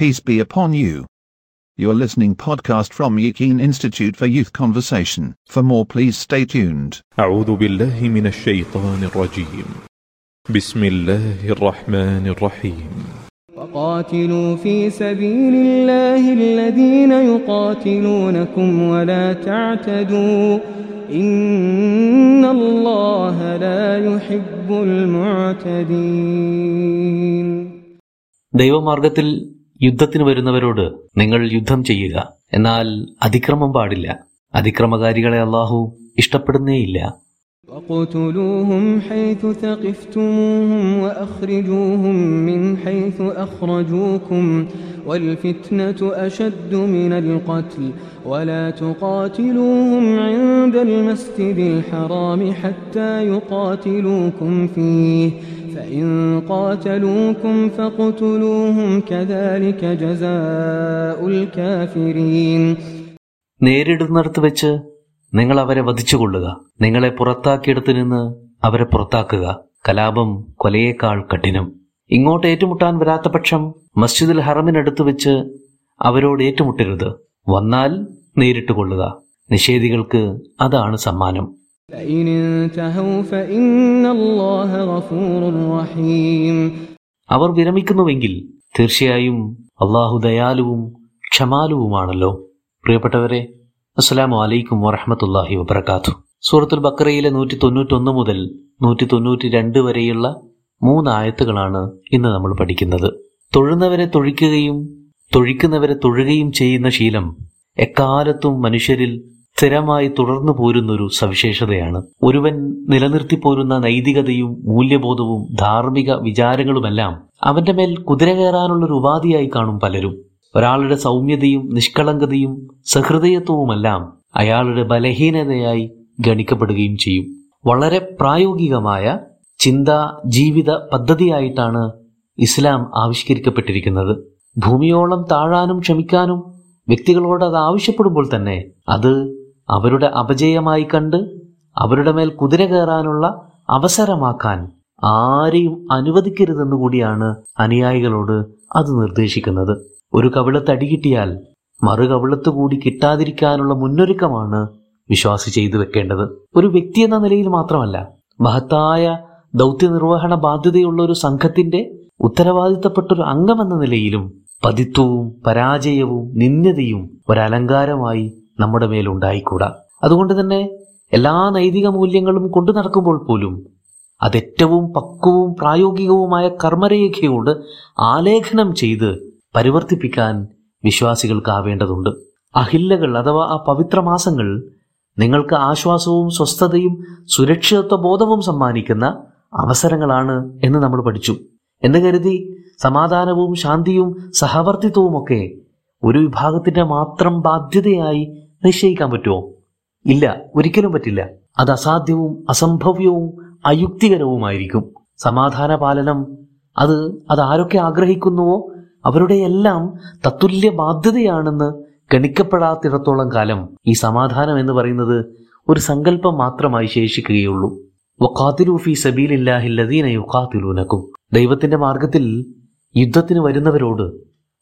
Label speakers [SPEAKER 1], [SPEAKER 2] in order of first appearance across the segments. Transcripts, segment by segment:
[SPEAKER 1] Peace be upon you. You're listening podcast from Yakin Institute for Youth Conversation. For more please stay tuned.
[SPEAKER 2] أعوذ بالله من الشيطان الرجيم. بسم الله الرحمن الرحيم.
[SPEAKER 3] وقاتلوا في سبيل الله الذين يقاتلونكم ولا تعتدوا إن الله لا يحب المعتدين.
[SPEAKER 4] ദൈവമാർഗത്തിൽ യുദ്ധത്തിന് വരുന്നവരോട് നിങ്ങൾ യുദ്ധം ചെയ്യുക എന്നാൽ അതിക്രമം പാടില്ല അതിക്രമകാരികളെ അള്ളാഹു ഇഷ്ടപ്പെടുന്നേയില്ല
[SPEAKER 3] وقتلوهم حيث ثقفتموهم وأخرجوهم من حيث أخرجوكم والفتنة أشد من القتل ولا تقاتلوهم عند المسجد الحرام حتى يقاتلوكم فيه فإن قاتلوكم فاقتلوهم كذلك جزاء الكافرين
[SPEAKER 4] നേരിടുന്നിടത്ത് വെച്ച് നിങ്ങൾ അവരെ വധിച്ചുകൊള്ളുക നിങ്ങളെ പുറത്താക്കിയിടത്തു നിന്ന് അവരെ പുറത്താക്കുക കലാപം കൊലയേക്കാൾ കഠിനം ഇങ്ങോട്ട് ഏറ്റുമുട്ടാൻ വരാത്ത പക്ഷം മസ്ജിദുൽ ഹറമിനടുത്ത് വെച്ച് അവരോട് ഏറ്റുമുട്ടരുത് വന്നാൽ നേരിട്ട് കൊള്ളുക നിഷേധികൾക്ക് അതാണ് സമ്മാനം അവർ വിരമിക്കുന്നുവെങ്കിൽ തീർച്ചയായും അള്ളാഹു ദയാലുവും ക്ഷമാലുവുമാണല്ലോ. പ്രിയപ്പെട്ടവരെ അസ്സലാമു അലൈക്കും വറഹമത്തല്ലാഹി വബർക്കാത്തു സൂറത്തുൽ ബക്കറയിലെ നൂറ്റി തൊണ്ണൂറ്റൊന്ന് മുതൽ നൂറ്റി തൊണ്ണൂറ്റി രണ്ട് വരെയുള്ള മൂന്നായത്തുകളാണ് ഇന്ന് നമ്മൾ പഠിക്കുന്നത്. തൊഴുന്നവരെ തൊഴിക്കുകയും തൊഴിക്കുന്നവരെ തൊഴുകയും ചെയ്യുന്ന ശീലം എക്കാലത്തും മനുഷ്യരിൽ സ്ഥിരമായി തുടർന്നു പോരുന്നൊരു സവിശേഷതയാണ്. ഒരുവൻ നിലനിർത്തി പോരുന്ന നൈതികതയും മൂല്യബോധവും ധാർമ്മിക വിചാരങ്ങളുമെല്ലാം അവന്റെ മേൽ കുതിര കയറാനുള്ളൊരു ഉപാധിയായി കാണും പലരും. ഒരാളുടെ സൗമ്യതയും നിഷ്കളങ്കതയും സഹൃദയത്വവുമെല്ലാം അയാളുടെ ബലഹീനതയായി ഗണിക്കപ്പെടുകയും ചെയ്യും. വളരെ പ്രായോഗികമായ ചിന്ത ജീവിത പദ്ധതിയായിട്ടാണ് ഇസ്ലാം ആവിഷ്കരിക്കപ്പെട്ടിരിക്കുന്നത്. ഭൂമിയോളം താഴാനും ക്ഷമിക്കാനും വ്യക്തികളോട് അത് ആവശ്യപ്പെടുമ്പോൾ തന്നെ അത് അവരുടെ അപജയമായി കണ്ട് അവരുടെ മേൽ കുതിര കയറാനുള്ള അവസരമാക്കാൻ ആരെയും അനുവദിക്കരുതെന്ന് കൂടിയാണ് അനുയായികളോട് അത് നിർദ്ദേശിക്കുന്നത്. ഒരു കവിളത്ത് അടി കിട്ടിയാൽ മറു കവിളത്ത് കൂടി കിട്ടാതിരിക്കാനുള്ള മുന്നൊരുക്കമാണ് വിശ്വാസി ചെയ്തു വെക്കേണ്ടത്. ഒരു വ്യക്തി എന്ന നിലയിൽ മാത്രമല്ല മഹത്തായ ദൗത്യ നിർവഹണ ബാധ്യതയുള്ള ഒരു സംഘത്തിന്റെ ഉത്തരവാദിത്തപ്പെട്ട ഒരു അംഗമെന്ന നിലയിലും പതിത്വവും പരാജയവും നിന്ദ്യതയും ഒരലങ്കാരമായി നമ്മുടെ മേലുണ്ടായിക്കൂടാ അതുകൊണ്ട് തന്നെ എല്ലാ നൈതിക മൂല്യങ്ങളും കൊണ്ടു നടക്കുമ്പോൾ പോലും അതേറ്റവും പക്വവും പ്രായോഗികവുമായ കർമ്മരേഖയോട് ആലേഖനം ചെയ്ത് പരിവർത്തിപ്പിക്കാൻ വിശ്വാസികൾക്കാവേണ്ടതുണ്ട്. അഹില്ലകൾ അഥവാ ആ പവിത്ര മാസങ്ങൾ നിങ്ങൾക്ക് ആശ്വാസവും സ്വസ്ഥതയും സുരക്ഷിതത്വ ബോധവും സമ്മാനിക്കുന്ന അവസരങ്ങളാണ് എന്ന് നമ്മൾ പഠിച്ചു. എന്ന് കരുതി സമാധാനവും ശാന്തിയും സഹവർത്തിത്വവും ഒക്കെ ഒരു വിഭാഗത്തിന്റെ മാത്രം ബാധ്യതയായി നിശ്ചയിക്കാൻ പറ്റുമോ? ഇല്ല ഒരിക്കലും പറ്റില്ല. അത് അസാധ്യവും അസംഭവ്യവും അയുക്തികരവുമായിരിക്കും. സമാധാന പാലനം അത് അത് ആരൊക്കെ ആഗ്രഹിക്കുന്നുവോ അവരുടെ എല്ലാം തത്തുല്യ ബാധ്യതയാണെന്ന് ഗണിക്കപ്പെടാത്തിടത്തോളം കാലം ഈ സമാധാനം എന്ന് പറയുന്നത് ഒരു സങ്കല്പം മാത്രമായി ശേഷിക്കുകയുള്ളൂ. വഖാത്തിലൂഫി സബീലില്ലാഹില്ലദീന യുഖാത്തിലൂനക്കും ദൈവത്തിന്റെ മാർഗത്തിൽ യുദ്ധത്തിന് വരുന്നവരോട്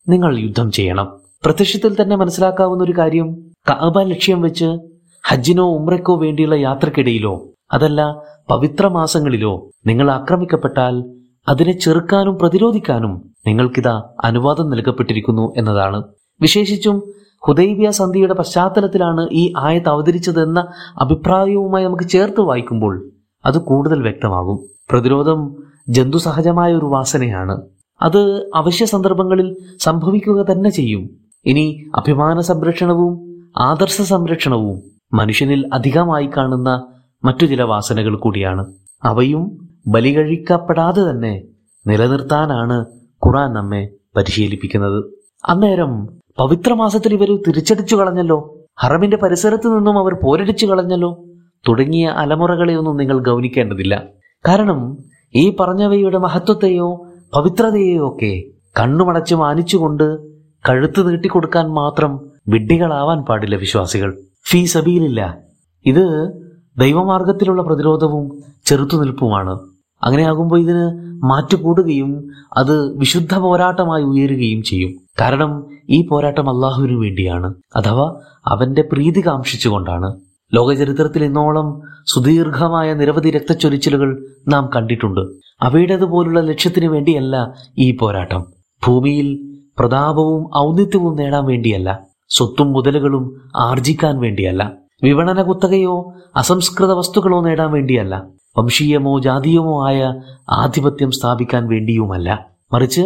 [SPEAKER 4] നിങ്ങൾ യുദ്ധം ചെയ്യണം. പ്രത്യക്ഷത്തിൽ തന്നെ മനസ്സിലാക്കാവുന്ന ഒരു കാര്യം കഅബ ലക്ഷ്യം വെച്ച് ഹജ്ജിനോ ഉമ്രയ്ക്കോ വേണ്ടിയുള്ള യാത്രക്കിടയിലോ അതല്ല പവിത്ര മാസങ്ങളിലോ നിങ്ങൾ ആക്രമിക്കപ്പെട്ടാൽ അതിനെ ചെറുക്കാനും പ്രതിരോധിക്കാനും നിങ്ങൾക്കിതാ അനുവാദം നൽകപ്പെട്ടിരിക്കുന്നു എന്നതാണ്. വിശേഷിച്ചും ഹുദൈബിയ സന്ധിയുടെ പശ്ചാത്തലത്തിലാണ് ഈ ആയത്ത് അവതരിച്ചതെന്ന അഭിപ്രായവുമായി നമുക്ക് ചേർത്ത് വായിക്കുമ്പോൾ അത് കൂടുതൽ വ്യക്തമാകും. പ്രതിരോധം ജന്തുസഹജമായ ഒരു വാസനയാണ്. അത് അവശ്യ സന്ദർഭങ്ങളിൽ സംഭവിക്കുക തന്നെ ചെയ്യും. ഇനി അഭിമാന സംരക്ഷണവും ആദർശ സംരക്ഷണവും മനുഷ്യനിൽ അധികമായി കാണുന്ന മറ്റു ചില വാസനകൾ കൂടിയാണ്. അവയും ബലികഴിക്കപ്പെടാതെ തന്നെ നിലനിർത്താനാണ് ഖുറാൻ നമ്മെ പരിശീലിപ്പിക്കുന്നത്. അന്നേരം പവിത്രമാസത്തിൽ ഇവർ തിരിച്ചടിച്ചു കളഞ്ഞല്ലോ? ഹറമിന്റെ പരിസരത്ത് നിന്നും അവർ പോരടിച്ചു കളഞ്ഞല്ലോ? തുടങ്ങിയ അലമുറകളെയൊന്നും നിങ്ങൾ ഗൗനിക്കേണ്ടതില്ല. കാരണം ഈ പറഞ്ഞവയുടെ മഹത്വത്തെയോ പവിത്രതയെയോ ഒക്കെ കണ്ണുമടച്ച് മാനിച്ചുകൊണ്ട് കഴുത്ത് നീട്ടിക്കൊടുക്കാൻ മാത്രം വിഡ്ഢികളാവാൻ പാടില്ല വിശ്വാസികൾ. ഫീ സബീലില്ല. ഇത് ദൈവമാർഗത്തിലുള്ള പ്രതിരോധവും ചെറുത്തുനിൽപ്പുമാണ്. അങ്ങനെയാകുമ്പോൾ ഇതിന് മാറ്റുകൂടുകയും അത് വിശുദ്ധ പോരാട്ടമായി ഉയരുകയും ചെയ്യും. കാരണം ഈ പോരാട്ടം അള്ളാഹുവിനു വേണ്ടിയാണ്. അഥവാ അവന്റെ പ്രീതി കാംക്ഷിച്ചുകൊണ്ടാണ്. ലോകചരിത്രത്തിൽ ഇന്നോളം സുദീർഘമായ നിരവധി രക്തച്ചൊരിച്ചിലുകൾ നാം കണ്ടിട്ടുണ്ട്. അവയുടേതുപോലുള്ള ലക്ഷ്യത്തിന് വേണ്ടിയല്ല ഈ പോരാട്ടം. ഭൂമിയിൽ പ്രതാപവും ഔന്നിത്യവും നേടാൻ വേണ്ടിയല്ല. സ്വത്തും മുതലുകളും ആർജിക്കാൻ വേണ്ടിയല്ല. വിപണന കുത്തകയോ അസംസ്കൃത വസ്തുക്കളോ നേടാൻ വേണ്ടിയല്ല. വംശീയമോ ജാതീയമോ ആയ ആധിപത്യം സ്ഥാപിക്കാൻ വേണ്ടിയുമല്ല. മറിച്ച്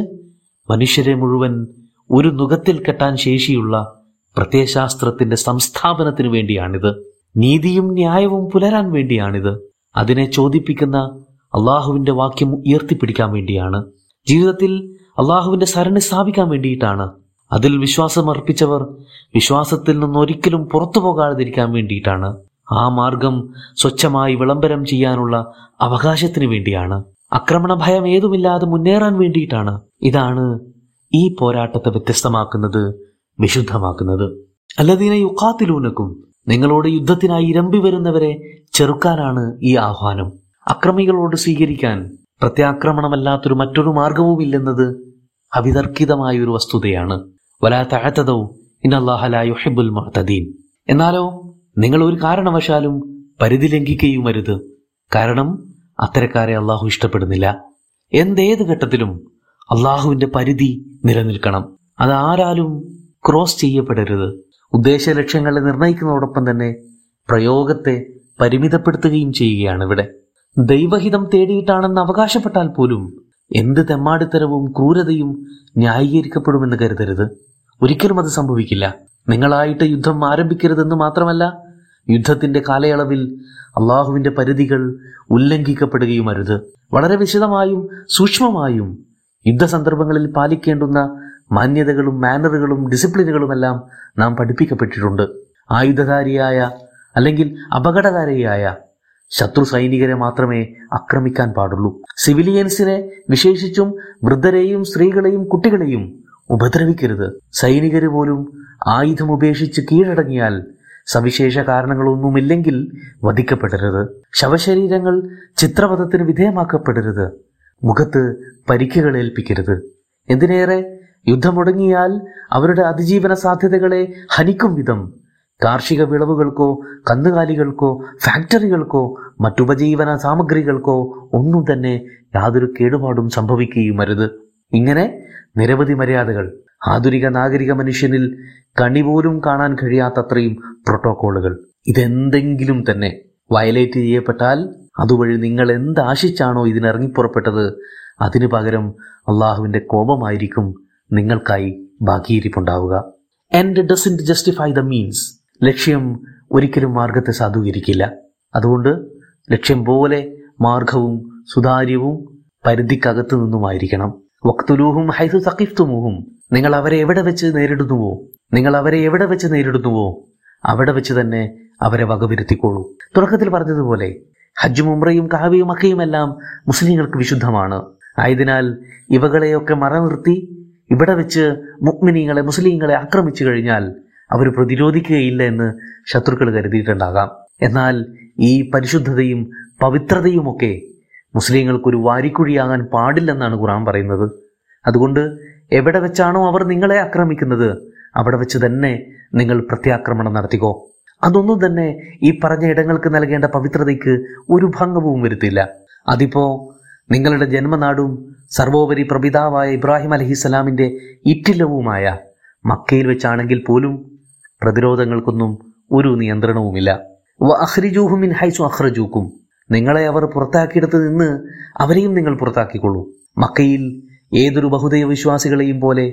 [SPEAKER 4] മനുഷ്യരെ മുഴുവൻ ഒരു നുഖത്തിൽ കെട്ടാൻ ശേഷിയുള്ള പ്രത്യയശാസ്ത്രത്തിന്റെ സംസ്ഥാപനത്തിനു വേണ്ടിയാണിത്. നീതിയും ന്യായവും പുലരാൻ വേണ്ടിയാണിത്. അതിനെ ചോദിപ്പിക്കുന്ന അള്ളാഹുവിന്റെ വാക്യം ഉയർത്തിപ്പിടിക്കാൻ വേണ്ടിയാണ്. ജീവിതത്തിൽ അള്ളാഹുവിന്റെ സരണി സ്ഥാപിക്കാൻ വേണ്ടിയിട്ടാണ് അതിൽ വിശ്വാസം അർപ്പിച്ചവർ വിശ്വാസത്തിൽ നിന്ന് ഒരിക്കലും പുറത്തു പോകാതിരിക്കാൻ വേണ്ടിയിട്ടാണ്. ആ മാർഗം സ്വച്ഛമായി വിളംബരം ചെയ്യാനുള്ള അവകാശത്തിന് വേണ്ടിയാണ്. ആക്രമണ ഭയം ഏതുമില്ലാതെ മുന്നേറാൻ വേണ്ടിയിട്ടാണ്. ഇതാണ് ഈ പോരാട്ടത്തെ വ്യത്യസ്തമാക്കുന്നത് വിശുദ്ധമാക്കുന്നത്. അല്ലദീന യുക്കാത്തിലൂനക്കും നിങ്ങളോട് യുദ്ധത്തിനായി ഇരമ്പി വരുന്നവരെ ചെറുക്കാനാണ് ഈ ആഹ്വാനം. അക്രമികളോട് സ്വീകരിക്കാൻ പ്രത്യാക്രമണമല്ലാത്തൊരു മറ്റൊരു മാർഗവുമില്ലെന്നത് അവിതർക്കിതമായ ഒരു വസ്തുതയാണ്. എന്നാലോ നിങ്ങൾ ഒരു കാരണവശാലും പരിധി ലംഘിക്കുകയും അരുത് കാരണം അത്തരക്കാരെ അള്ളാഹു ഇഷ്ടപ്പെടുന്നില്ല. എന്തേത് ഘട്ടത്തിലും അള്ളാഹുവിന്റെ പരിധി നിലനിൽക്കണം. അത് ആരാലും ക്രോസ് ചെയ്യപ്പെടരുത്. ഉദ്ദേശ ലക്ഷ്യങ്ങളെ നിർണയിക്കുന്നതോടൊപ്പം തന്നെ പ്രയോഗത്തെ പരിമിതപ്പെടുത്തുകയും ചെയ്യുകയാണ് ഇവിടെ ദൈവഹിതം തേടിയിട്ടാണെന്ന് അവകാശപ്പെട്ടാൽ പോലും എന്ത് തെമ്മാടിത്തരവും ക്രൂരതയും ന്യായീകരിക്കപ്പെടുമെന്ന് കരുതരുത്. ഒരിക്കലും അത് സംഭവിക്കില്ല. നിങ്ങളായിട്ട് യുദ്ധം ആരംഭിക്കരുതെന്ന് മാത്രമല്ല യുദ്ധത്തിന്റെ കാലയളവിൽ അള്ളാഹുവിന്റെ പരിധികൾ ഉല്ലംഘിക്കപ്പെടുകയും അരുത് വളരെ വിശദമായും സൂക്ഷ്മമായും യുദ്ധ സന്ദർഭങ്ങളിൽ പാലിക്കേണ്ടുന്ന മാന്യതകളും മാനറുകളും ഡിസിപ്ലിനുകളുമെല്ലാം നാം പഠിപ്പിക്കപ്പെട്ടിട്ടുണ്ട്. ആയുധധാരിയായ അല്ലെങ്കിൽ അപകടകാരിയായ ശത്രു സൈനികരെ മാത്രമേ ആക്രമിക്കാൻ പാടുള്ളൂ. സിവിലിയൻസിനെ വിശേഷിച്ചും വൃദ്ധരെയും സ്ത്രീകളെയും കുട്ടികളെയും ഉപദ്രവിക്കരുത്. സൈനികര് പോലും ആയുധം ഉപേക്ഷിച്ച് കീഴടങ്ങിയാൽ സവിശേഷ കാരണങ്ങളൊന്നുമില്ലെങ്കിൽ വധിക്കപ്പെടരുത്. ശവശരീരങ്ങൾ ചിത്രവധത്തിന് വിധേയമാക്കപ്പെടരുത്. മുഖത്ത് പരിക്കുകൾ ഏൽപ്പിക്കരുത്. എന്തിനേറെ യുദ്ധം മുടങ്ങിയാൽ അവരുടെ അതിജീവന സാധ്യതകളെ ഹനിക്കും വിധം. കാർഷിക വിളവുകൾക്കോ കന്നുകാലികൾക്കോ ഫാക്ടറികൾക്കോ മറ്റുപജീവന സാമഗ്രികൾക്കോ ഒന്നും തന്നെ യാതൊരു കേടുപാടും സംഭവിക്കുകയും അരുത് ഇങ്ങനെ നിരവധി മര്യാദകൾ. ആധുനിക നാഗരിക മനുഷ്യനിൽ കണിപോലും കാണാൻ കഴിയാത്തത്രയും പ്രോട്ടോക്കോളുകൾ. ഇതെന്തെങ്കിലും തന്നെ വയലേറ്റ് ചെയ്യപ്പെട്ടാൽ അതുവഴി നിങ്ങൾ എന്താശിച്ചാണോ ഇതിനിറങ്ങിപ്പുറപ്പെട്ടത് അതിനു പകരം അള്ളാഹുവിന്റെ കോപമായിരിക്കും നിങ്ങൾക്കായി ബാക്കിയിരിപ്പുണ്ടാവുക and doesn't justify the means ലക്ഷ്യം ഒരിക്കലും മാർഗത്തെ സാധൂകരിക്കില്ല. അതുകൊണ്ട് ലക്ഷ്യം പോലെ മാർഗവും സുതാര്യവും പരിധിക്കകത്തു നിന്നുമായിരിക്കണം. വക്തുലൂഹും ഹൈസു സഖിഫ്തുമുഹും. നിങ്ങൾ അവരെ എവിടെ വെച്ച് നേരിടുന്നുവോ? നിങ്ങൾ അവരെ എവിടെ വെച്ച് നേരിടുന്നുവോ? അവിടെ വെച്ച് തന്നെ അവരെ വകവരുത്തിക്കോളൂ. തുടക്കത്തിൽ പറഞ്ഞതുപോലെ ഹജ്ജും ഉമ്രയും കാവ്യയും അക്കയുമെല്ലാം മുസ്ലിങ്ങൾക്ക് വിശുദ്ധമാണ്. ആയതിനാൽ ഇവകളെയൊക്കെ മറനിർത്തി ഇവിടെ വെച്ച് മുക്മിനീങ്ങളെ മുസ്ലിങ്ങളെ ആക്രമിച്ചു കഴിഞ്ഞാൽ അവർ പ്രതിരോധിക്കുകയില്ല എന്ന് ശത്രുക്കൾ കരുതിയിട്ടുണ്ടാകാം. എന്നാൽ ഈ പരിശുദ്ധതയും പവിത്രതയുമൊക്കെ മുസ്ലിങ്ങൾക്കൊരു വാരിക്കുഴിയാകാൻ പാടില്ലെന്നാണ് ഖുറാൻ പറയുന്നത്. അതുകൊണ്ട് എവിടെ വെച്ചാണോ അവർ നിങ്ങളെ ആക്രമിക്കുന്നത് അവിടെ വെച്ച് തന്നെ നിങ്ങൾ പ്രത്യാക്രമണം നടത്തിക്കോ. അതൊന്നും തന്നെ ഈ പറഞ്ഞ ഇടങ്ങൾക്ക് നൽകേണ്ട പവിത്രതയ്ക്ക് ഒരു ഭംഗവും വരുത്തില്ല. അതിപ്പോ നിങ്ങളുടെ ജന്മനാടും സർവോപരി പ്രപിതാവായ ഇബ്രാഹിം അലഹിസ്സലാമിന്റെ ഇറ്റിലവുമായ മക്കയിൽ വെച്ചാണെങ്കിൽ പോലും പ്രതിരോധങ്ങൾക്കൊന്നും ഒരു നിയന്ത്രണവുമില്ല. വ അഹ്രിജൂഹുമിൻ ഹൈസു അഹ്റജൂക്കും നിങ്ങളെ അവർ പുറത്താക്കിയെടുത്ത് നിന്ന് അവരെയും നിങ്ങൾ പുറത്താക്കിക്കൊള്ളൂ. മക്കയിൽ ഏതൊരു ബഹുദൈവ വിശ്വാസികളെയും പോലെ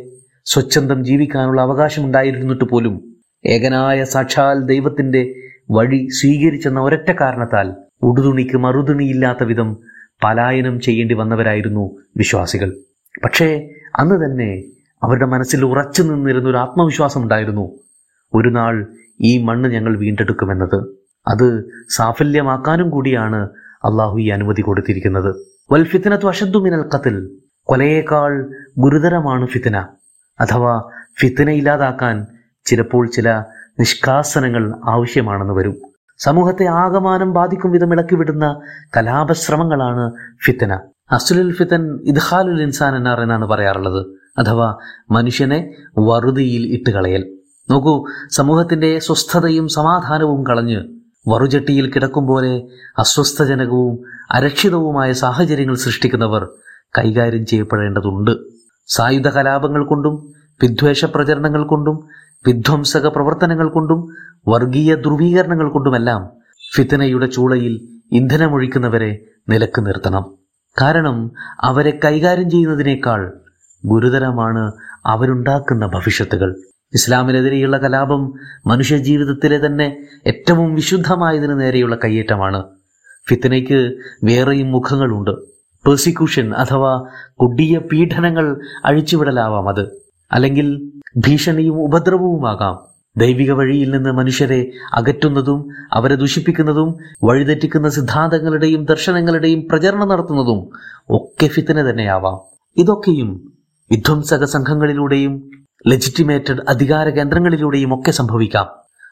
[SPEAKER 4] സ്വച്ഛന്തം ജീവിക്കാനുള്ള അവകാശമുണ്ടായിരുന്നിട്ട് പോലും ഏകനായ സാക്ഷാൽ ദൈവത്തിന്റെ വഴി സ്വീകരിച്ചെന്ന ഒരൊറ്റ കാരണത്താൽ ഉടുതുണിക്ക് മറുതുണിയില്ലാത്ത വിധം പലായനം ചെയ്യേണ്ടി വന്നവരായിരുന്നു വിശ്വാസികൾ. പക്ഷേ അന്ന് തന്നെ അവരുടെ മനസ്സിൽ ഉറച്ചു നിന്നിരുന്ന ഒരു ആത്മവിശ്വാസം ഉണ്ടായിരുന്നു. ഒരു നാൾ ഈ മണ്ണ് ഞങ്ങൾ വീണ്ടെടുക്കുമെന്നത്. അത് സാഫല്യമാക്കാനും കൂടിയാണ് അള്ളാഹു ഈ അനുമതി കൊടുത്തിരിക്കുന്നത്. വൽ ഫിത്തിനത്തു അഷദ്ദു മിനൽ കത്തിൽ കൊലയേക്കാൾ ഗുരുതരമാണ് ഫിത്തിന അഥവാ ഫിത്തിന ഇല്ലാതാക്കാൻ ചിലപ്പോൾ ചില നിഷ്കാസനങ്ങൾ ആവശ്യമാണെന്ന് വരും. സമൂഹത്തെ ആകമാനം ബാധിക്കും വിധം ഇളക്കിവിടുന്ന കലാപശ്രമങ്ങളാണ് ഫിത്തന അസുലുൽ ഫിത്തൻ ഇദ്ഹാലുൽ ഇൻസാൻ എന്നാർ എന്നാണ് പറയാറുള്ളത്. അഥവാ മനുഷ്യനെ വറുതിയിൽ ഇട്ടുകളയൽ. നോക്കൂ സമൂഹത്തിന്റെ സ്വസ്ഥതയും സമാധാനവും കളഞ്ഞ് വറുചട്ടിയിൽ കിടക്കും പോലെ അസ്വസ്ഥജനകവും അരക്ഷിതവുമായ സാഹചര്യങ്ങൾ സൃഷ്ടിക്കുന്നവർ കൈകാര്യം ചെയ്യപ്പെടേണ്ടതുണ്ട്. സായുധ കലാപങ്ങൾ കൊണ്ടും വിദ്വേഷ പ്രചരണങ്ങൾ കൊണ്ടും വിധ്വംസക പ്രവർത്തനങ്ങൾ കൊണ്ടും വർഗീയ ധ്രുവീകരണങ്ങൾ കൊണ്ടുമെല്ലാം ഫിത്തനയുടെ ചൂളയിൽ ഇന്ധനമൊഴിക്കുന്നവരെ നിലയ്ക്ക് നിർത്തണം. കാരണം അവരെ കൈകാര്യം ചെയ്യുന്നതിനേക്കാൾ ഗുരുതരമാണ് അവരുണ്ടാക്കുന്ന ഭവിഷ്യത്തുകൾ. ഇസ്ലാമിനെതിരെയുള്ള കലാപം മനുഷ്യ ജീവിതത്തിലെ തന്നെ ഏറ്റവും വിശുദ്ധമായതിനു നേരെയുള്ള കയ്യേറ്റമാണ്. ഫിത്തനയ്ക്ക് വേറെയും മുഖങ്ങളുണ്ട്. പേഴ്സിക്യൂഷൻ അഥവാ കൊടിയ പീഡനങ്ങൾ അഴിച്ചുവിടലാവാം അത്. അല്ലെങ്കിൽ ഭീഷണിയും ഉപദ്രവവുമാകാം. ദൈവിക വഴിയിൽ നിന്ന് മനുഷ്യരെ അകറ്റുന്നതും അവരെ ദുഷിപ്പിക്കുന്നതും വഴിതെറ്റിക്കുന്ന സിദ്ധാന്തങ്ങളുടെയും ദർശനങ്ങളുടെയും പ്രചരണം നടത്തുന്നതും ഒക്കെ ഫിത്തന തന്നെയാവാം. ഇതൊക്കെയും വിധ്വംസക സംഘങ്ങളിലൂടെയും ലെജിറ്റിമേറ്റഡ് അധികാര കേന്ദ്രങ്ങളിലൂടെയും ഒക്കെ സംഭവിക്കാം.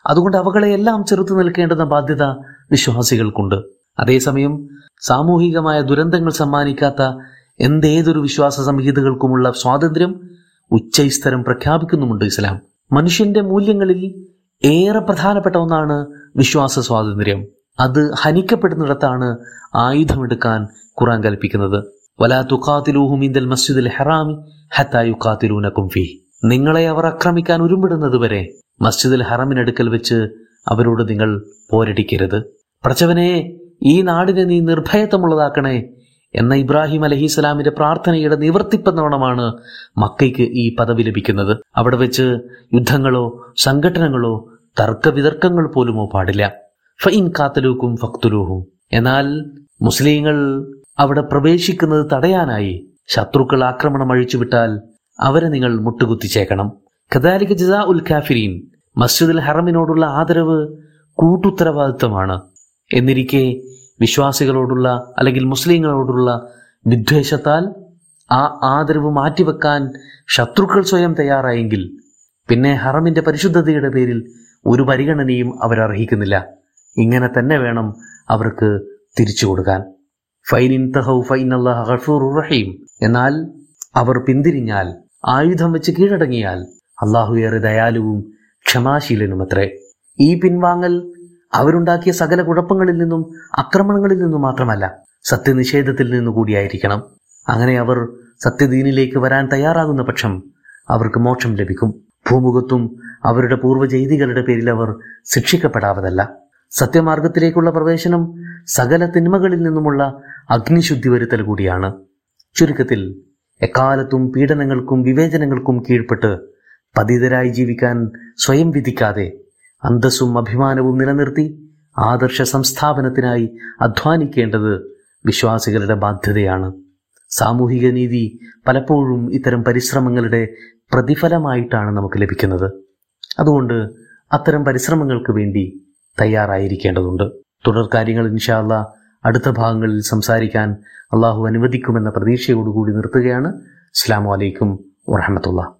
[SPEAKER 4] അതുകൊണ്ട് അവകളെയെല്ലാം ചെറുത്തു നിൽക്കേണ്ടുന്ന ബാധ്യത വിശ്വാസികൾക്കുണ്ട്. അതേസമയം സാമൂഹികമായ ദുരന്തങ്ങൾ സമ്മാനിക്കാത്ത എന്തേതൊരു വിശ്വാസ സംഹിതകൾക്കുമുള്ള സ്വാതന്ത്ര്യം ഉച്ചൈസ്തരം പ്രഖ്യാപിക്കുന്നുമുണ്ട് ഇസ്ലാം. മനുഷ്യന്റെ മൂല്യങ്ങളിൽ ഏറെ പ്രധാനപ്പെട്ട ഒന്നാണ് വിശ്വാസ സ്വാതന്ത്ര്യം. അത് ഹനിക്കപ്പെടുന്നിടത്താണ് ആയുധമെടുക്കാൻ ഖുറാൻ കൽപ്പിക്കുന്നത്. വലാ തുഖാത്തിലൂഹും ഇന്ദൽ മസ്ജിദുൽ ഹറാമി ഹത്താ കാത്തിലൂനക്കും ഫീ നിങ്ങളെ അവർ ആക്രമിക്കാൻ ഉരുമ്പിടുന്നത് വരെ മസ്ജിദുൽ ഹറമിനടുക്കൽ വെച്ച് അവരോട് നിങ്ങൾ പോരടിക്കരുത്. പ്രച്ചവനെ ഈ നാടിനെ നീ നിർഭയത്വമുള്ളതാക്കണേ എന്ന ഇബ്രാഹിം അലഹിസ്സലാമിന്റെ പ്രാർത്ഥനയുടെ നിവർത്തിപ്പെന്നവണമാണ് മക്കയ്ക്ക് ഈ പദവി ലഭിക്കുന്നത്. അവിടെ വെച്ച് യുദ്ധങ്ങളോ സംഘടനകളോ തർക്കവിതർക്കങ്ങൾ പോലുമോ പാടില്ല. ഫൈൻ കാത്തലൂക്കും ഫക്തുലൂഹും. എന്നാൽ മുസ്ലിങ്ങൾ അവിടെ പ്രവേശിക്കുന്നത് തടയാനായി ശത്രുക്കൾ ആക്രമണം അഴിച്ചുവിട്ടാൽ അവരെ നിങ്ങൾ മുട്ടുകുത്തിച്ചേക്കണം. കദാലിക ജിസാ ഉൽ കാഫിരീൻ മസ്ജിദുൽ ഹറമിനോടുള്ള ആദരവ് കൂട്ടുത്തരവാദിത്വമാണ്. എന്നിരിക്കെ വിശ്വാസികളോടുള്ള അല്ലെങ്കിൽ മുസ്ലിങ്ങളോടുള്ള വിദ്വേഷത്താൽ ആ ആദരവ് മാറ്റിവെക്കാൻ ശത്രുക്കൾ സ്വയം തയ്യാറായെങ്കിൽ പിന്നെ ഹറമിന്റെ പരിശുദ്ധതയുടെ പേരിൽ ഒരു പരിഗണനയും അവരർഹിക്കുന്നില്ല. ഇങ്ങനെ തന്നെ വേണം അവർക്ക് തിരിച്ചു കൊടുക്കാൻ. ഫൈനിൻ തഹൌ ഫൈൻ അള്ളാഹ് റഹീം. എന്നാൽ അവർ പിന്തിരിഞ്ഞാൽ ആയുധം വെച്ച് കീഴടങ്ങിയാൽ അള്ളാഹു ഏറെ ദയാലുവും ക്ഷമാശീലനുമത്രേ. ഈ പിൻവാങ്ങൽ അവരുണ്ടാക്കിയ സകല കുഴപ്പങ്ങളിൽ നിന്നും ആക്രമണങ്ങളിൽ നിന്നും മാത്രമല്ല സത്യനിഷേധത്തിൽ നിന്നു കൂടിയായിരിക്കണം. അങ്ങനെ അവർ സത്യദീനിലേക്ക് വരാൻ തയ്യാറാകുന്ന പക്ഷം അവർക്ക് മോക്ഷം ലഭിക്കും. ഭൂമുഖത്തും അവരുടെ പൂർവജൈതികളുടെ പേരിൽ അവർ ശിക്ഷിക്കപ്പെടാവതല്ല. സത്യമാർഗത്തിലേക്കുള്ള പ്രവേശനം സകല തിന്മകളിൽ നിന്നുമുള്ള അഗ്നിശുദ്ധി വരുത്തൽ കൂടിയാണ്. ചുരുക്കത്തിൽ എക്കാലത്തും പീഡനങ്ങൾക്കും വിവേചനങ്ങൾക്കും കീഴ്പ്പെട്ട് പതിതരായി ജീവിക്കാൻ സ്വയം വിധിക്കാതെ അന്തസ്സും അഭിമാനവും നിലനിർത്തി ആദർശ സംസ്ഥാപനത്തിനായി അധ്വാനിക്കേണ്ടത് വിശ്വാസികളുടെ ബാധ്യതയാണ്. സാമൂഹിക നീതി പലപ്പോഴും ഇത്തരം പരിശ്രമങ്ങളുടെ പ്രതിഫലമായിട്ടാണ് നമുക്ക് ലഭിക്കുന്നത്. അതുകൊണ്ട് അത്തരം പരിശ്രമങ്ങൾക്ക് വേണ്ടി തയ്യാറായിരിക്കേണ്ടതുണ്ട്. തുടർ കാര്യങ്ങൾ ഇൻഷാല്ല അടുത്ത ഭാഗങ്ങളിൽ സംസാരിക്കാൻ അള്ളാഹു അനുവദിക്കുമെന്ന പ്രതീക്ഷയോടുകൂടി നിർത്തുകയാണ്. അസ്സാം വലൈക്കും വറഹമത്തുള്ള